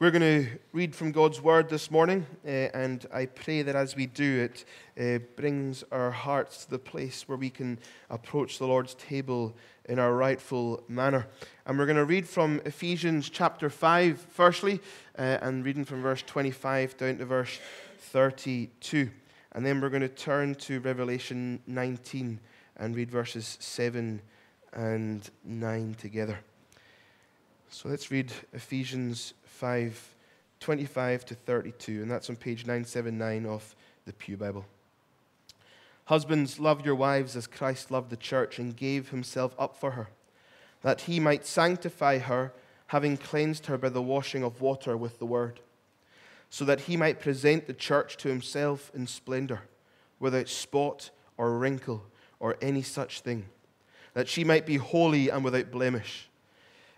We're going to read from God's Word this morning, uh, and I pray that as we do it, uh, brings our hearts to the place where we can approach the Lord's table in our rightful manner. And we're going to read from Ephesians chapter 5, firstly, uh, and reading from verse 25 down to verse 32. And then we're going to turn to Revelation 19 and read verses 7 and 9 together. So let's read Ephesians 5 25 to 32, and that's on page 979 of the Pew Bible. Husbands, love your wives as Christ loved the church and gave himself up for her, that he might sanctify her, having cleansed her by the washing of water with the word, so that he might present the church to himself in splendor, without spot or wrinkle or any such thing, that she might be holy and without blemish.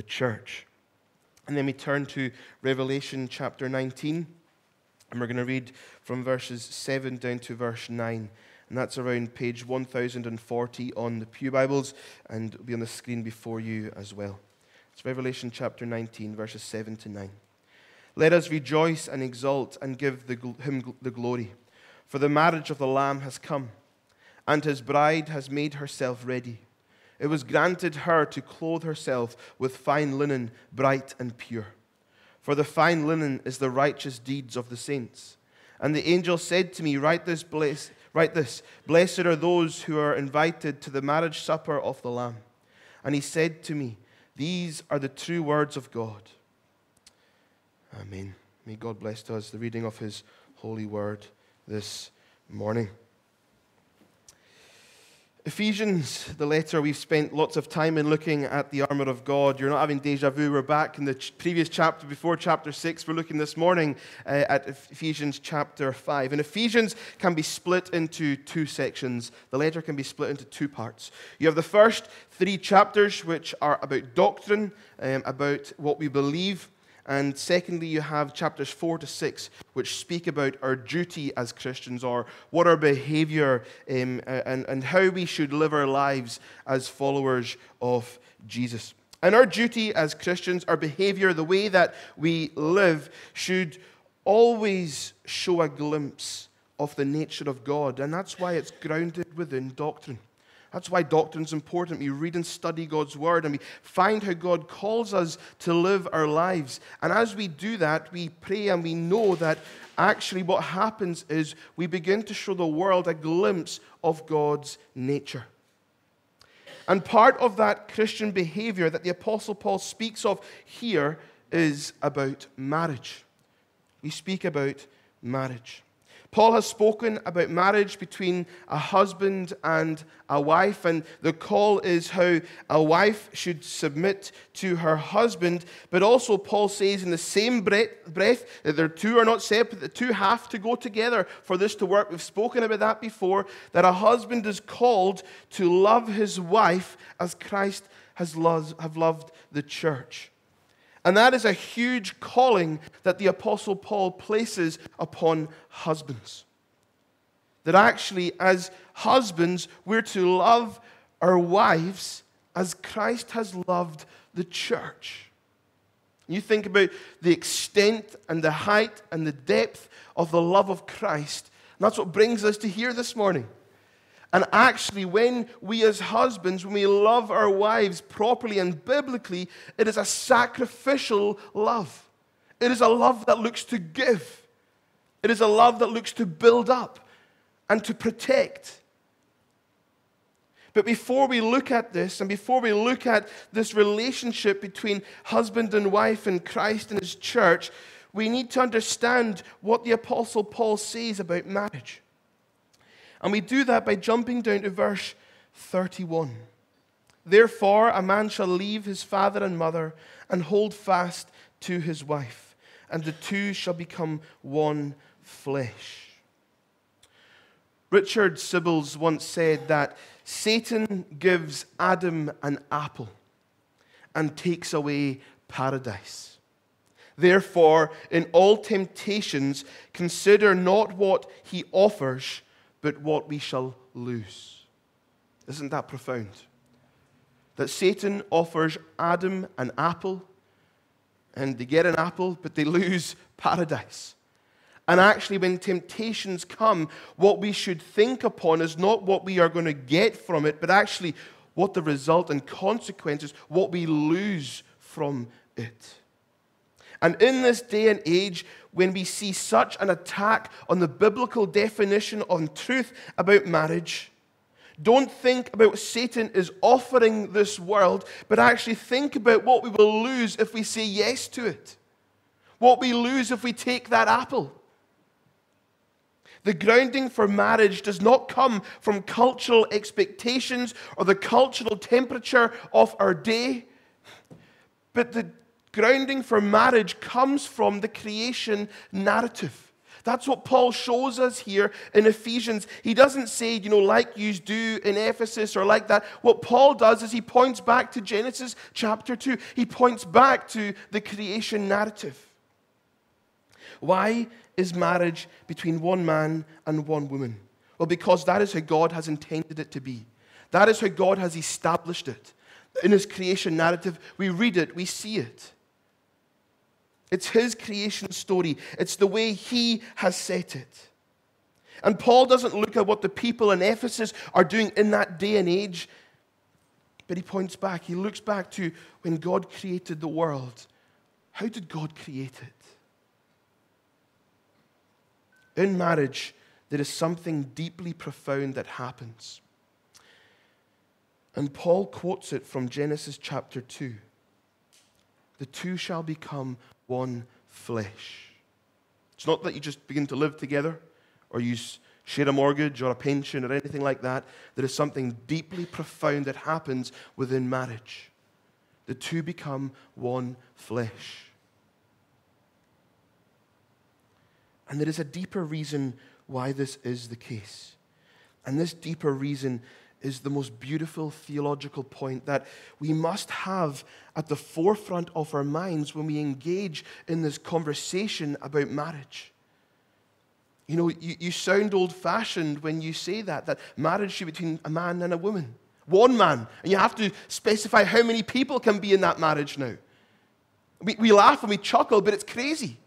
the church. And then we turn to Revelation chapter 19, and we're going to read from verses 7 down to verse 9. And that's around page 1040 on the Pew Bibles, and it'll be on the screen before you as well. It's Revelation chapter 19, verses 7 to 9. Let us rejoice and exult and give the, him the glory, for the marriage of the Lamb has come, and his bride has made herself ready. It was granted her to clothe herself with fine linen, bright and pure. For the fine linen is the righteous deeds of the saints. And the angel said to me, Write this, bless, write this Blessed are those who are invited to the marriage supper of the Lamb. And he said to me, These are the true words of God. Amen. May God bless us the reading of his holy word this morning. Ephesians, the letter we've spent lots of time in looking at the armor of God. You're not having deja vu. We're back in the ch- previous chapter before chapter 6. We're looking this morning uh, at Ephesians chapter 5. And Ephesians can be split into two sections. The letter can be split into two parts. You have the first three chapters, which are about doctrine, um, about what we believe and secondly, you have chapters 4 to 6, which speak about our duty as Christians or what our behavior um, and, and how we should live our lives as followers of Jesus. And our duty as Christians, our behavior, the way that we live, should always show a glimpse of the nature of God. And that's why it's grounded within doctrine. That's why doctrine is important. We read and study God's word and we find how God calls us to live our lives. And as we do that, we pray and we know that actually what happens is we begin to show the world a glimpse of God's nature. And part of that Christian behavior that the Apostle Paul speaks of here is about marriage. We speak about marriage. Paul has spoken about marriage between a husband and a wife, and the call is how a wife should submit to her husband. But also, Paul says in the same breath that the two are not separate, the two have to go together for this to work. We've spoken about that before, that a husband is called to love his wife as Christ has loved the church. And that is a huge calling that the Apostle Paul places upon husbands. That actually, as husbands, we're to love our wives as Christ has loved the church. You think about the extent and the height and the depth of the love of Christ. And that's what brings us to here this morning. And actually, when we as husbands, when we love our wives properly and biblically, it is a sacrificial love. It is a love that looks to give. It is a love that looks to build up and to protect. But before we look at this, and before we look at this relationship between husband and wife and Christ and his church, we need to understand what the Apostle Paul says about marriage. And we do that by jumping down to verse 31. Therefore, a man shall leave his father and mother and hold fast to his wife, and the two shall become one flesh. Richard Sibbes once said that Satan gives Adam an apple and takes away paradise. Therefore, in all temptations, consider not what he offers, but what we shall lose. Isn't that profound? That Satan offers Adam an apple, and they get an apple, but they lose paradise. And actually, when temptations come, what we should think upon is not what we are going to get from it, but actually what the result and consequences, what we lose from it. And in this day and age, when we see such an attack on the biblical definition on truth about marriage, don't think about what Satan is offering this world, but actually think about what we will lose if we say yes to it. What we lose if we take that apple. The grounding for marriage does not come from cultural expectations or the cultural temperature of our day, but the grounding for marriage comes from the creation narrative. That's what Paul shows us here in Ephesians. He doesn't say, you know, like you do in Ephesus or like that. What Paul does is he points back to Genesis chapter 2. He points back to the creation narrative. Why is marriage between one man and one woman? Well, because that is how God has intended it to be. That is how God has established it. In his creation narrative, we read it, we see it. It's his creation story, it's the way he has set it. And Paul doesn't look at what the people in Ephesus are doing in that day and age, but he points back. He looks back to when God created the world. How did God create it? In marriage, there is something deeply profound that happens. And Paul quotes it from Genesis chapter 2. The two shall become one flesh. It's not that you just begin to live together or you share a mortgage or a pension or anything like that. There is something deeply profound that happens within marriage. The two become one flesh. And there is a deeper reason why this is the case. And this deeper reason is the most beautiful theological point that we must have at the forefront of our minds when we engage in this conversation about marriage. You know, you, you sound old fashioned when you say that, that marriage should be between a man and a woman. One man. And you have to specify how many people can be in that marriage now. We, we laugh and we chuckle, but it's crazy.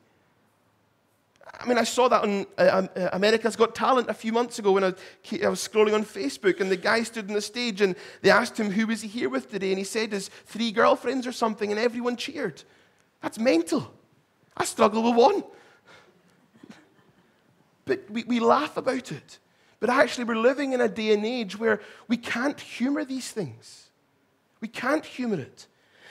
I mean, I saw that on uh, um, uh, America's Got Talent a few months ago when I, I, was scrolling on Facebook, and the guy stood on the stage and they asked him, Who was he here with today? And he said his three girlfriends or something, and everyone cheered. That's mental. I struggle with one. But we, we laugh about it. But actually, we're living in a day and age where we can't humor these things. We can't humor it.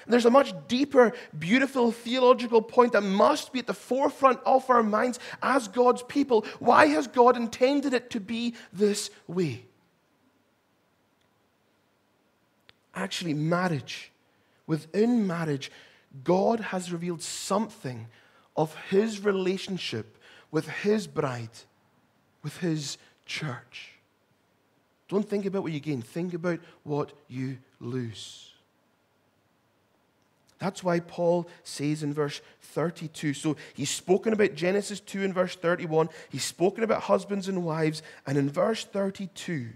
There's a much deeper, beautiful theological point that must be at the forefront of our minds as God's people. Why has God intended it to be this way? Actually, marriage, within marriage, God has revealed something of His relationship with His bride, with His church. Don't think about what you gain, think about what you lose. That's why Paul says in verse 32. So he's spoken about Genesis 2 in verse 31. He's spoken about husbands and wives. And in verse 32,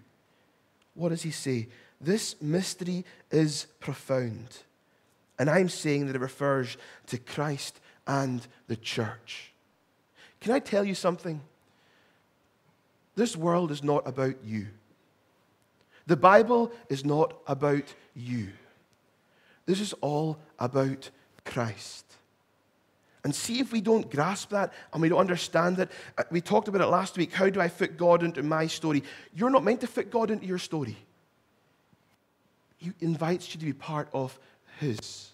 what does he say? This mystery is profound. And I'm saying that it refers to Christ and the church. Can I tell you something? This world is not about you. The Bible is not about you. This is all about Christ. And see if we don't grasp that and we don't understand it. Uh, we talked about it last week. How do I fit God into my story? You're not meant to fit God into your story. He invites you to be part of His.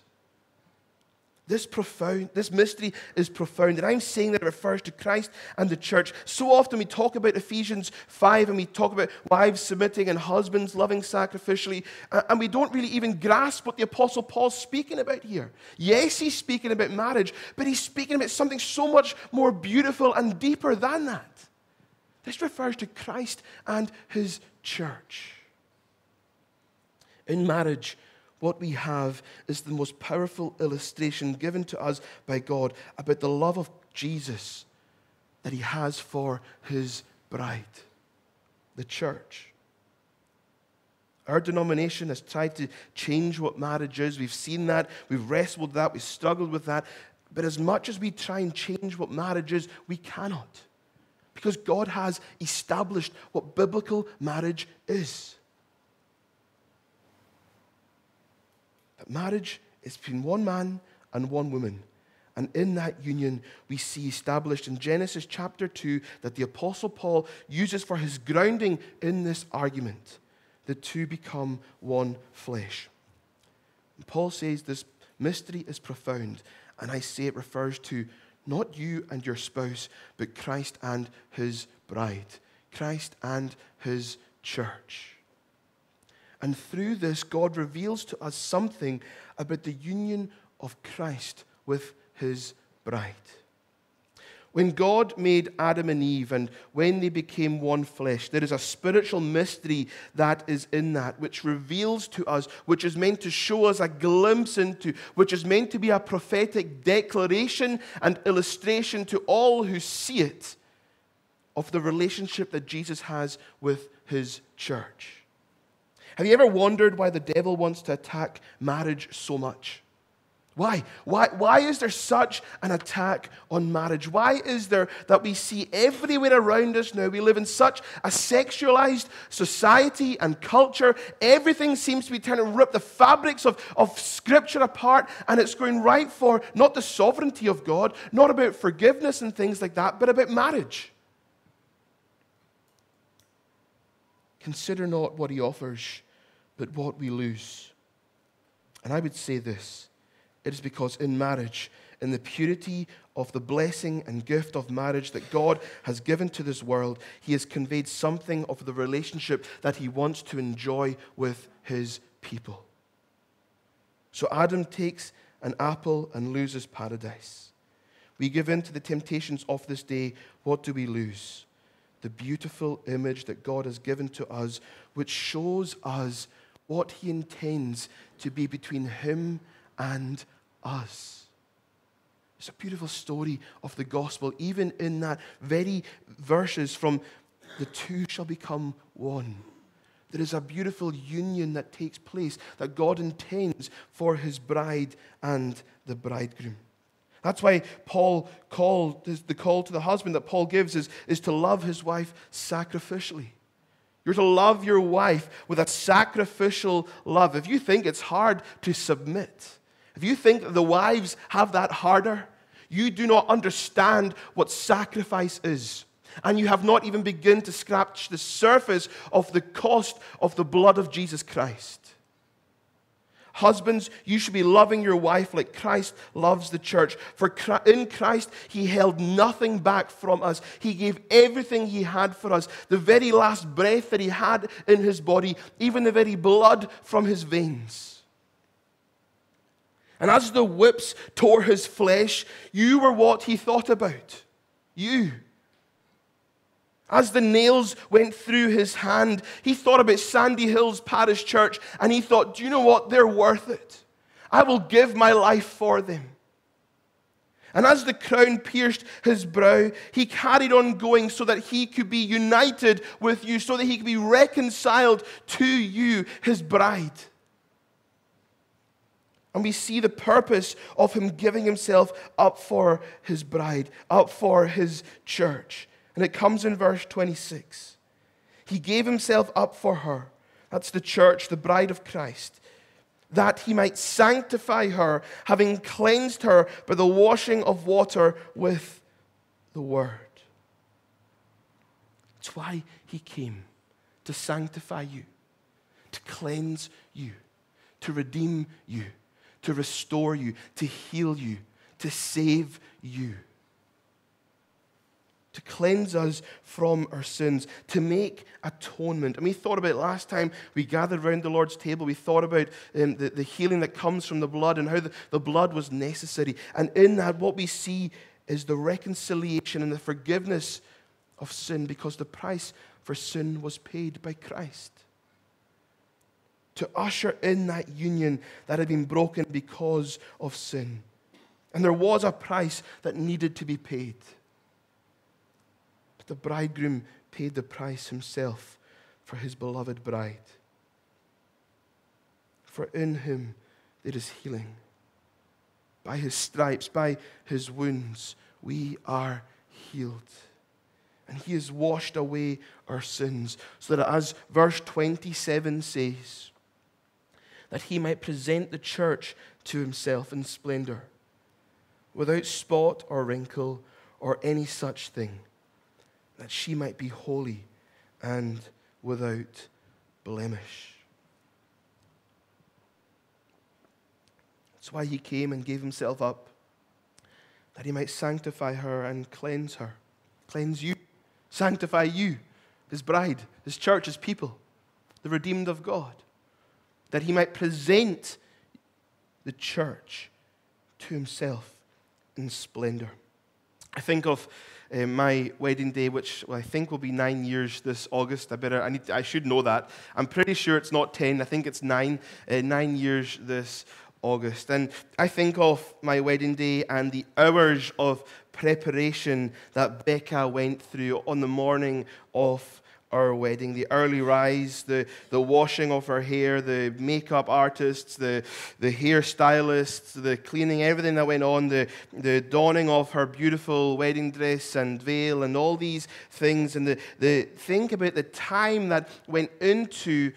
This profound, this mystery is profound. And I'm saying that it refers to Christ and the church. So often we talk about Ephesians 5 and we talk about wives submitting and husbands loving sacrificially, and we don't really even grasp what the Apostle Paul's speaking about here. Yes, he's speaking about marriage, but he's speaking about something so much more beautiful and deeper than that. This refers to Christ and his church. In marriage, what we have is the most powerful illustration given to us by God about the love of Jesus that he has for his bride, the church. Our denomination has tried to change what marriage is. We've seen that. We've wrestled with that. We've struggled with that. But as much as we try and change what marriage is, we cannot. Because God has established what biblical marriage is. That marriage is between one man and one woman. And in that union, we see established in Genesis chapter 2 that the Apostle Paul uses for his grounding in this argument. The two become one flesh. And Paul says this mystery is profound, and I say it refers to not you and your spouse, but Christ and his bride, Christ and his church. And through this, God reveals to us something about the union of Christ with his bride. When God made Adam and Eve and when they became one flesh, there is a spiritual mystery that is in that, which reveals to us, which is meant to show us a glimpse into, which is meant to be a prophetic declaration and illustration to all who see it of the relationship that Jesus has with his church. Have you ever wondered why the devil wants to attack marriage so much? Why? Why, why is there such an attack on marriage? Why is there that we see everywhere around us now? We live in such a sexualized society and culture. Everything seems to be trying to rip the fabrics of, of Scripture apart, and it's going right for not the sovereignty of God, not about forgiveness and things like that, but about marriage. Consider not what he offers, but what we lose. And I would say this it is because in marriage, in the purity of the blessing and gift of marriage that God has given to this world, He has conveyed something of the relationship that He wants to enjoy with His people. So Adam takes an apple and loses paradise. We give in to the temptations of this day. What do we lose? The beautiful image that God has given to us, which shows us what He intends to be between Him and us. It's a beautiful story of the gospel, even in that very verses from the two shall become one. There is a beautiful union that takes place that God intends for his bride and the bridegroom. That's why Paul called, the call to the husband that Paul gives is, is to love his wife sacrificially. You're to love your wife with a sacrificial love. If you think it's hard to submit, if you think the wives have that harder, you do not understand what sacrifice is. And you have not even begun to scratch the surface of the cost of the blood of Jesus Christ. Husbands, you should be loving your wife like Christ loves the church. For in Christ, he held nothing back from us. He gave everything he had for us. The very last breath that he had in his body, even the very blood from his veins. And as the whips tore his flesh, you were what he thought about. You. As the nails went through his hand, he thought about Sandy Hills Parish Church and he thought, do you know what? They're worth it. I will give my life for them. And as the crown pierced his brow, he carried on going so that he could be united with you, so that he could be reconciled to you, his bride. And we see the purpose of him giving himself up for his bride, up for his church. And it comes in verse 26. He gave himself up for her. That's the church, the bride of Christ. That he might sanctify her, having cleansed her by the washing of water with the word. That's why he came to sanctify you, to cleanse you, to redeem you, to restore you, to heal you, to save you to cleanse us from our sins, to make atonement. And we thought about last time we gathered around the Lord's table, we thought about um, the, the healing that comes from the blood and how the, the blood was necessary. And in that, what we see is the reconciliation and the forgiveness of sin because the price for sin was paid by Christ. To usher in that union that had been broken because of sin. And there was a price that needed to be paid the bridegroom paid the price himself for his beloved bride. For in him there is healing. By his stripes, by his wounds, we are healed. And he has washed away our sins, so that as verse 27 says, that he might present the church to himself in splendor, without spot or wrinkle or any such thing that she might be holy and without blemish. That's why he came and gave himself up, that he might sanctify her and cleanse her, cleanse you, sanctify you, his bride, his church, his people, the redeemed of God, that he might present the church to himself in splendor. I think of uh, my wedding day, which I think will be nine years this August. I better, I, need, I should know that. I'm pretty sure it's not 10. I think it's nine, uh, nine years this August. And I think of my wedding day and the hours of preparation that Becca went through on the morning of our wedding the early rise, the, the washing of her hair, the makeup artists, the, the hairstylists, the cleaning, everything that went on, the, the donning of her beautiful wedding dress and veil, and all these things. And the, the, think about the time that went into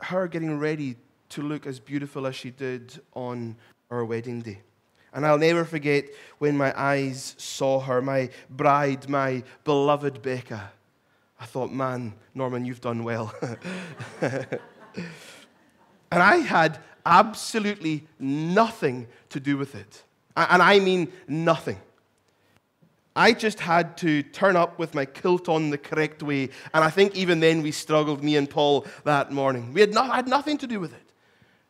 her getting ready to look as beautiful as she did on our wedding day. And I'll never forget when my eyes saw her, my bride, my beloved Becca I thought, man, Norman, you've done well. and I had absolutely nothing to do with it. And I mean nothing. I just had to turn up with my kilt on the correct way. And I think even then we struggled, me and Paul, that morning. We had, not, had nothing to do with it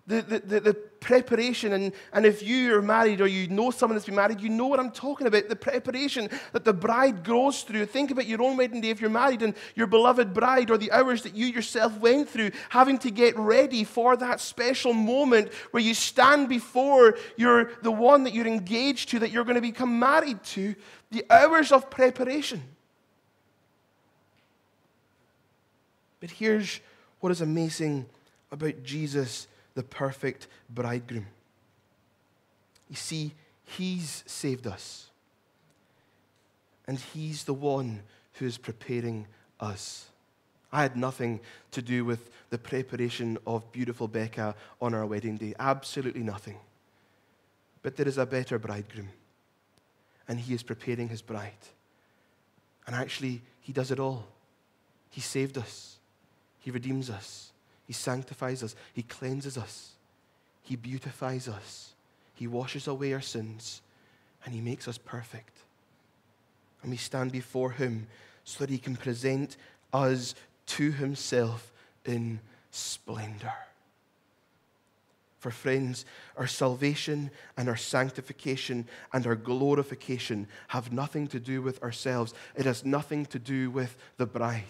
the, the, the, preparation. And, and if you are married or you know someone that's been married, you know what I'm talking about the preparation that the bride goes through. Think about your own wedding day if you're married and your beloved bride, or the hours that you yourself went through having to get ready for that special moment where you stand before your, the one that you're engaged to, that you're going to become married to. The hours of preparation. But here's what is amazing about Jesus the perfect bridegroom. You see, He's saved us, and He's the one who is preparing us. I had nothing to do with the preparation of beautiful Becca on our wedding day. Absolutely nothing. But there is a better bridegroom, and he is preparing his bride. And actually, he does it all. He saved us, he redeems us, he sanctifies us. He cleanses us. He beautifies us. He washes away our sins. And He makes us perfect. And we stand before Him so that He can present us to Himself in splendor. For friends, our salvation and our sanctification and our glorification have nothing to do with ourselves. It has nothing to do with the bride.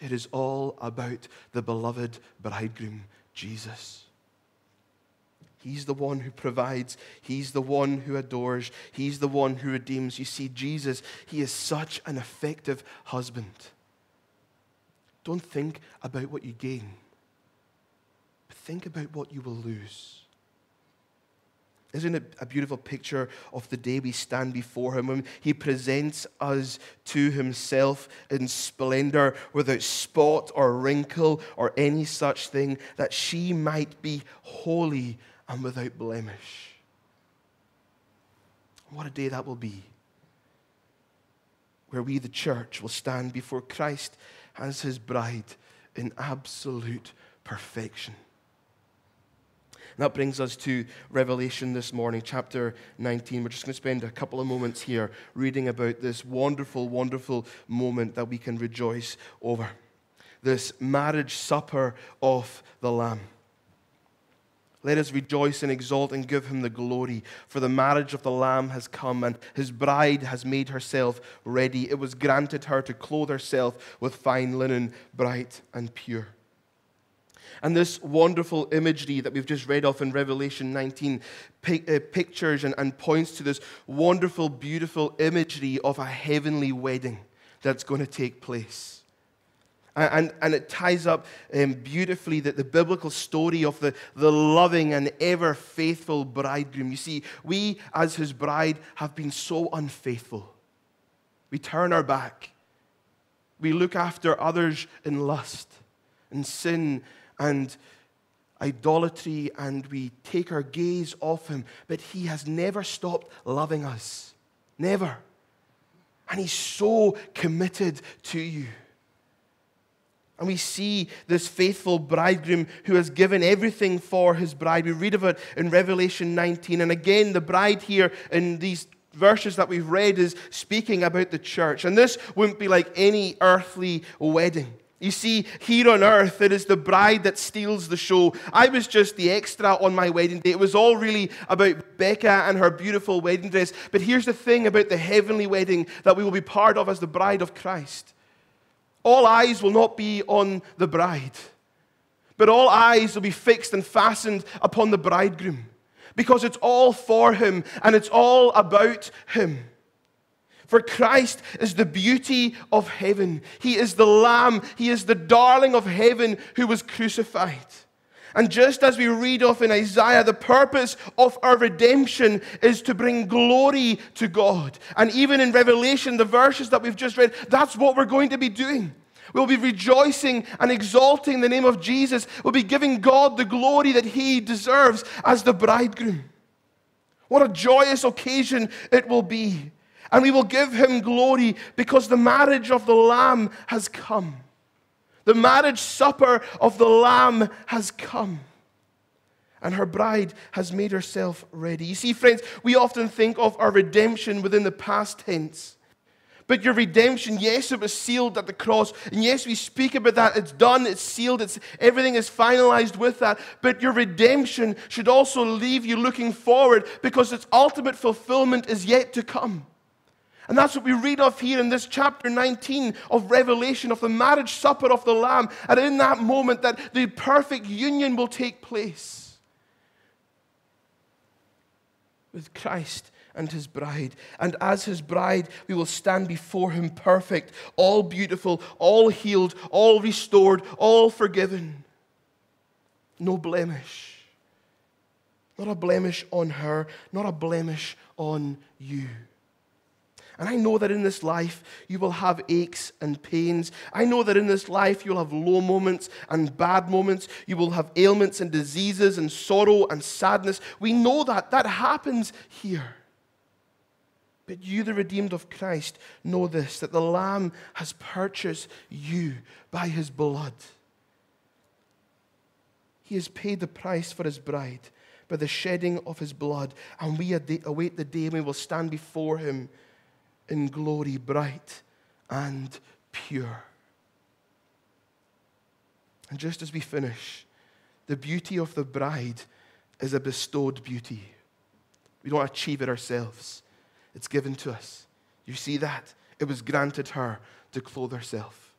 It is all about the beloved bridegroom, Jesus. He's the one who provides. He's the one who adores. He's the one who redeems. You see, Jesus, He is such an effective husband. Don't think about what you gain, but think about what you will lose. Isn't it a beautiful picture of the day we stand before Him when He presents us to Himself in splendor without spot or wrinkle or any such thing, that she might be holy and without blemish? What a day that will be, where we, the church, will stand before Christ as His bride in absolute perfection. That brings us to Revelation this morning, chapter 19. We're just going to spend a couple of moments here reading about this wonderful, wonderful moment that we can rejoice over. This marriage supper of the Lamb. Let us rejoice and exalt and give him the glory, for the marriage of the Lamb has come, and his bride has made herself ready. It was granted her to clothe herself with fine linen, bright and pure. And this wonderful imagery that we've just read off in Revelation 19 uh, pictures and, and points to this wonderful, beautiful imagery of a heavenly wedding that's going to take place. And, and it ties up um, beautifully that the biblical story of the, the loving and ever faithful bridegroom. You see, we as his bride have been so unfaithful. We turn our back. We look after others in lust and sin and idolatry, and we take our gaze off him. But he has never stopped loving us. Never. And he's so committed to you. And we see this faithful bridegroom who has given everything for his bride. We read of it in Revelation 19. And again, the bride here in these verses that we've read is speaking about the church. And this wouldn't be like any earthly wedding. You see, here on earth, it is the bride that steals the show. I was just the extra on my wedding day. It was all really about Becca and her beautiful wedding dress. But here's the thing about the heavenly wedding that we will be part of as the bride of Christ all eyes will not be on the bride, but all eyes will be fixed and fastened upon the bridegroom because it's all for him and it's all about him. For Christ is the beauty of heaven. He is the Lamb. He is the darling of heaven who was crucified. And just as we read of in Isaiah, the purpose of our redemption is to bring glory to God. And even in Revelation, the verses that we've just read, that's what we're going to be doing. We'll be rejoicing and exalting the name of Jesus. We'll be giving God the glory that He deserves as the bridegroom. What a joyous occasion it will be. And we will give Him glory because the marriage of the Lamb has come. The marriage supper of the Lamb has come. And her bride has made herself ready. You see, friends, we often think of our redemption within the past tense. But your redemption, yes, it was sealed at the cross. And yes, we speak about that. It's done, it's sealed, it's, everything is finalized with that. But your redemption should also leave you looking forward because its ultimate fulfillment is yet to come. And that's what we read of here in this chapter 19 of Revelation, of the marriage supper of the Lamb. And in that moment, that the perfect union will take place with Christ and his bride. And as his bride, we will stand before him perfect, all beautiful, all healed, all restored, all forgiven. No blemish. Not a blemish on her, not a blemish on you. And I know that in this life you will have aches and pains. I know that in this life you'll have low moments and bad moments. You will have ailments and diseases and sorrow and sadness. We know that. That happens here. But you, the redeemed of Christ, know this that the Lamb has purchased you by his blood. He has paid the price for his bride by the shedding of his blood, and we await the day when we will stand before him in glory, bright and pure. And just as we finish, the beauty of the bride is a bestowed beauty. We don't achieve it ourselves, it's given to us. You see that? It was granted her to clothe herself.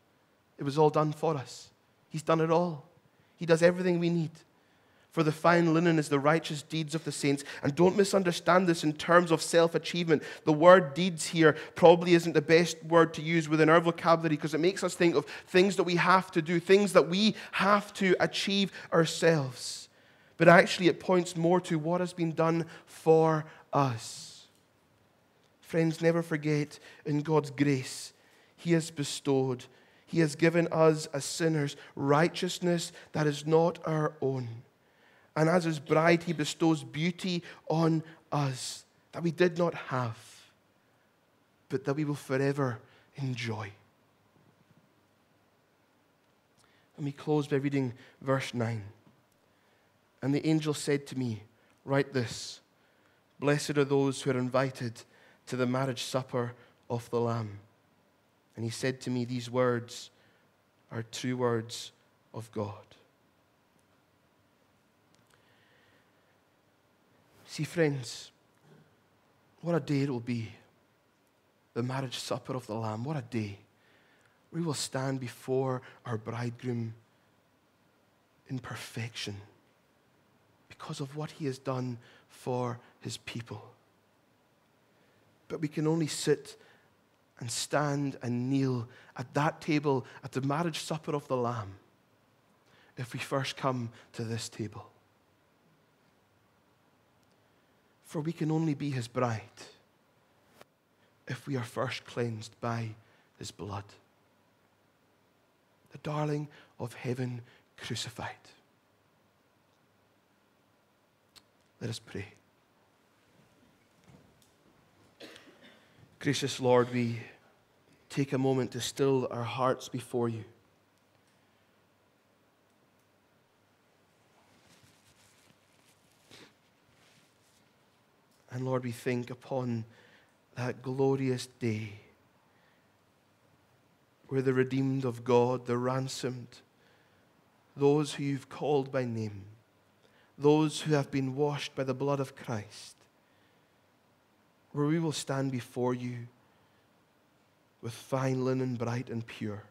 It was all done for us. He's done it all. He does everything we need. For the fine linen is the righteous deeds of the saints. And don't misunderstand this in terms of self achievement. The word deeds here probably isn't the best word to use within our vocabulary because it makes us think of things that we have to do, things that we have to achieve ourselves. But actually, it points more to what has been done for us. Friends, never forget in God's grace, He has bestowed, He has given us as sinners righteousness that is not our own and as his bride, he bestows beauty on us that we did not have, but that we will forever enjoy. Let me close by reading verse 9. And the angel said to me, Write this Blessed are those who are invited to the marriage supper of the Lamb. And he said to me, These words are true words of God. See, friends, what a day it will be. The marriage supper of the Lamb. What a day. We will stand before our bridegroom in perfection because of what he has done for his people. But we can only sit and stand and kneel at that table at the marriage supper of the Lamb if we first come to this table. For we can only be his bride if we are first cleansed by his blood. The darling of heaven crucified. Let us pray. Gracious Lord, we take a moment to still our hearts before you. And Lord, we think upon that glorious day where the redeemed of God, the ransomed, those who you've called by name, those who have been washed by the blood of Christ, where we will stand before you with fine linen, bright and pure,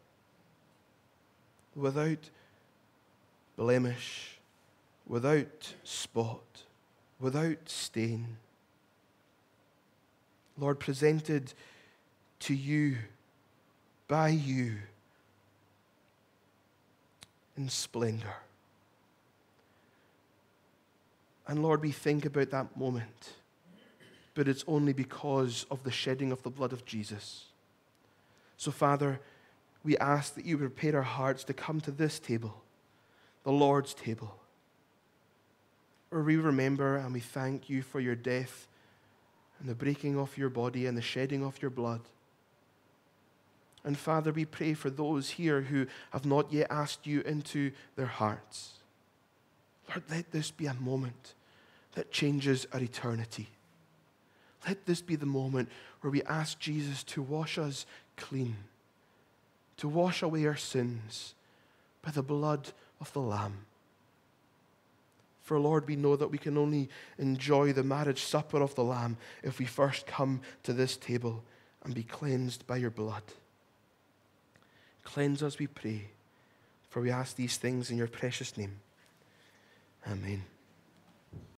without blemish, without spot, without stain. Lord, presented to you, by you, in splendor. And Lord, we think about that moment, but it's only because of the shedding of the blood of Jesus. So, Father, we ask that you prepare our hearts to come to this table, the Lord's table, where we remember and we thank you for your death and the breaking of your body and the shedding of your blood. And Father, we pray for those here who have not yet asked you into their hearts. Lord, let this be a moment that changes our eternity. Let this be the moment where we ask Jesus to wash us clean, to wash away our sins by the blood of the Lamb. For Lord, we know that we can only enjoy the marriage supper of the Lamb if we first come to this table and be cleansed by your blood. Cleanse us, we pray, for we ask these things in your precious name. Amen.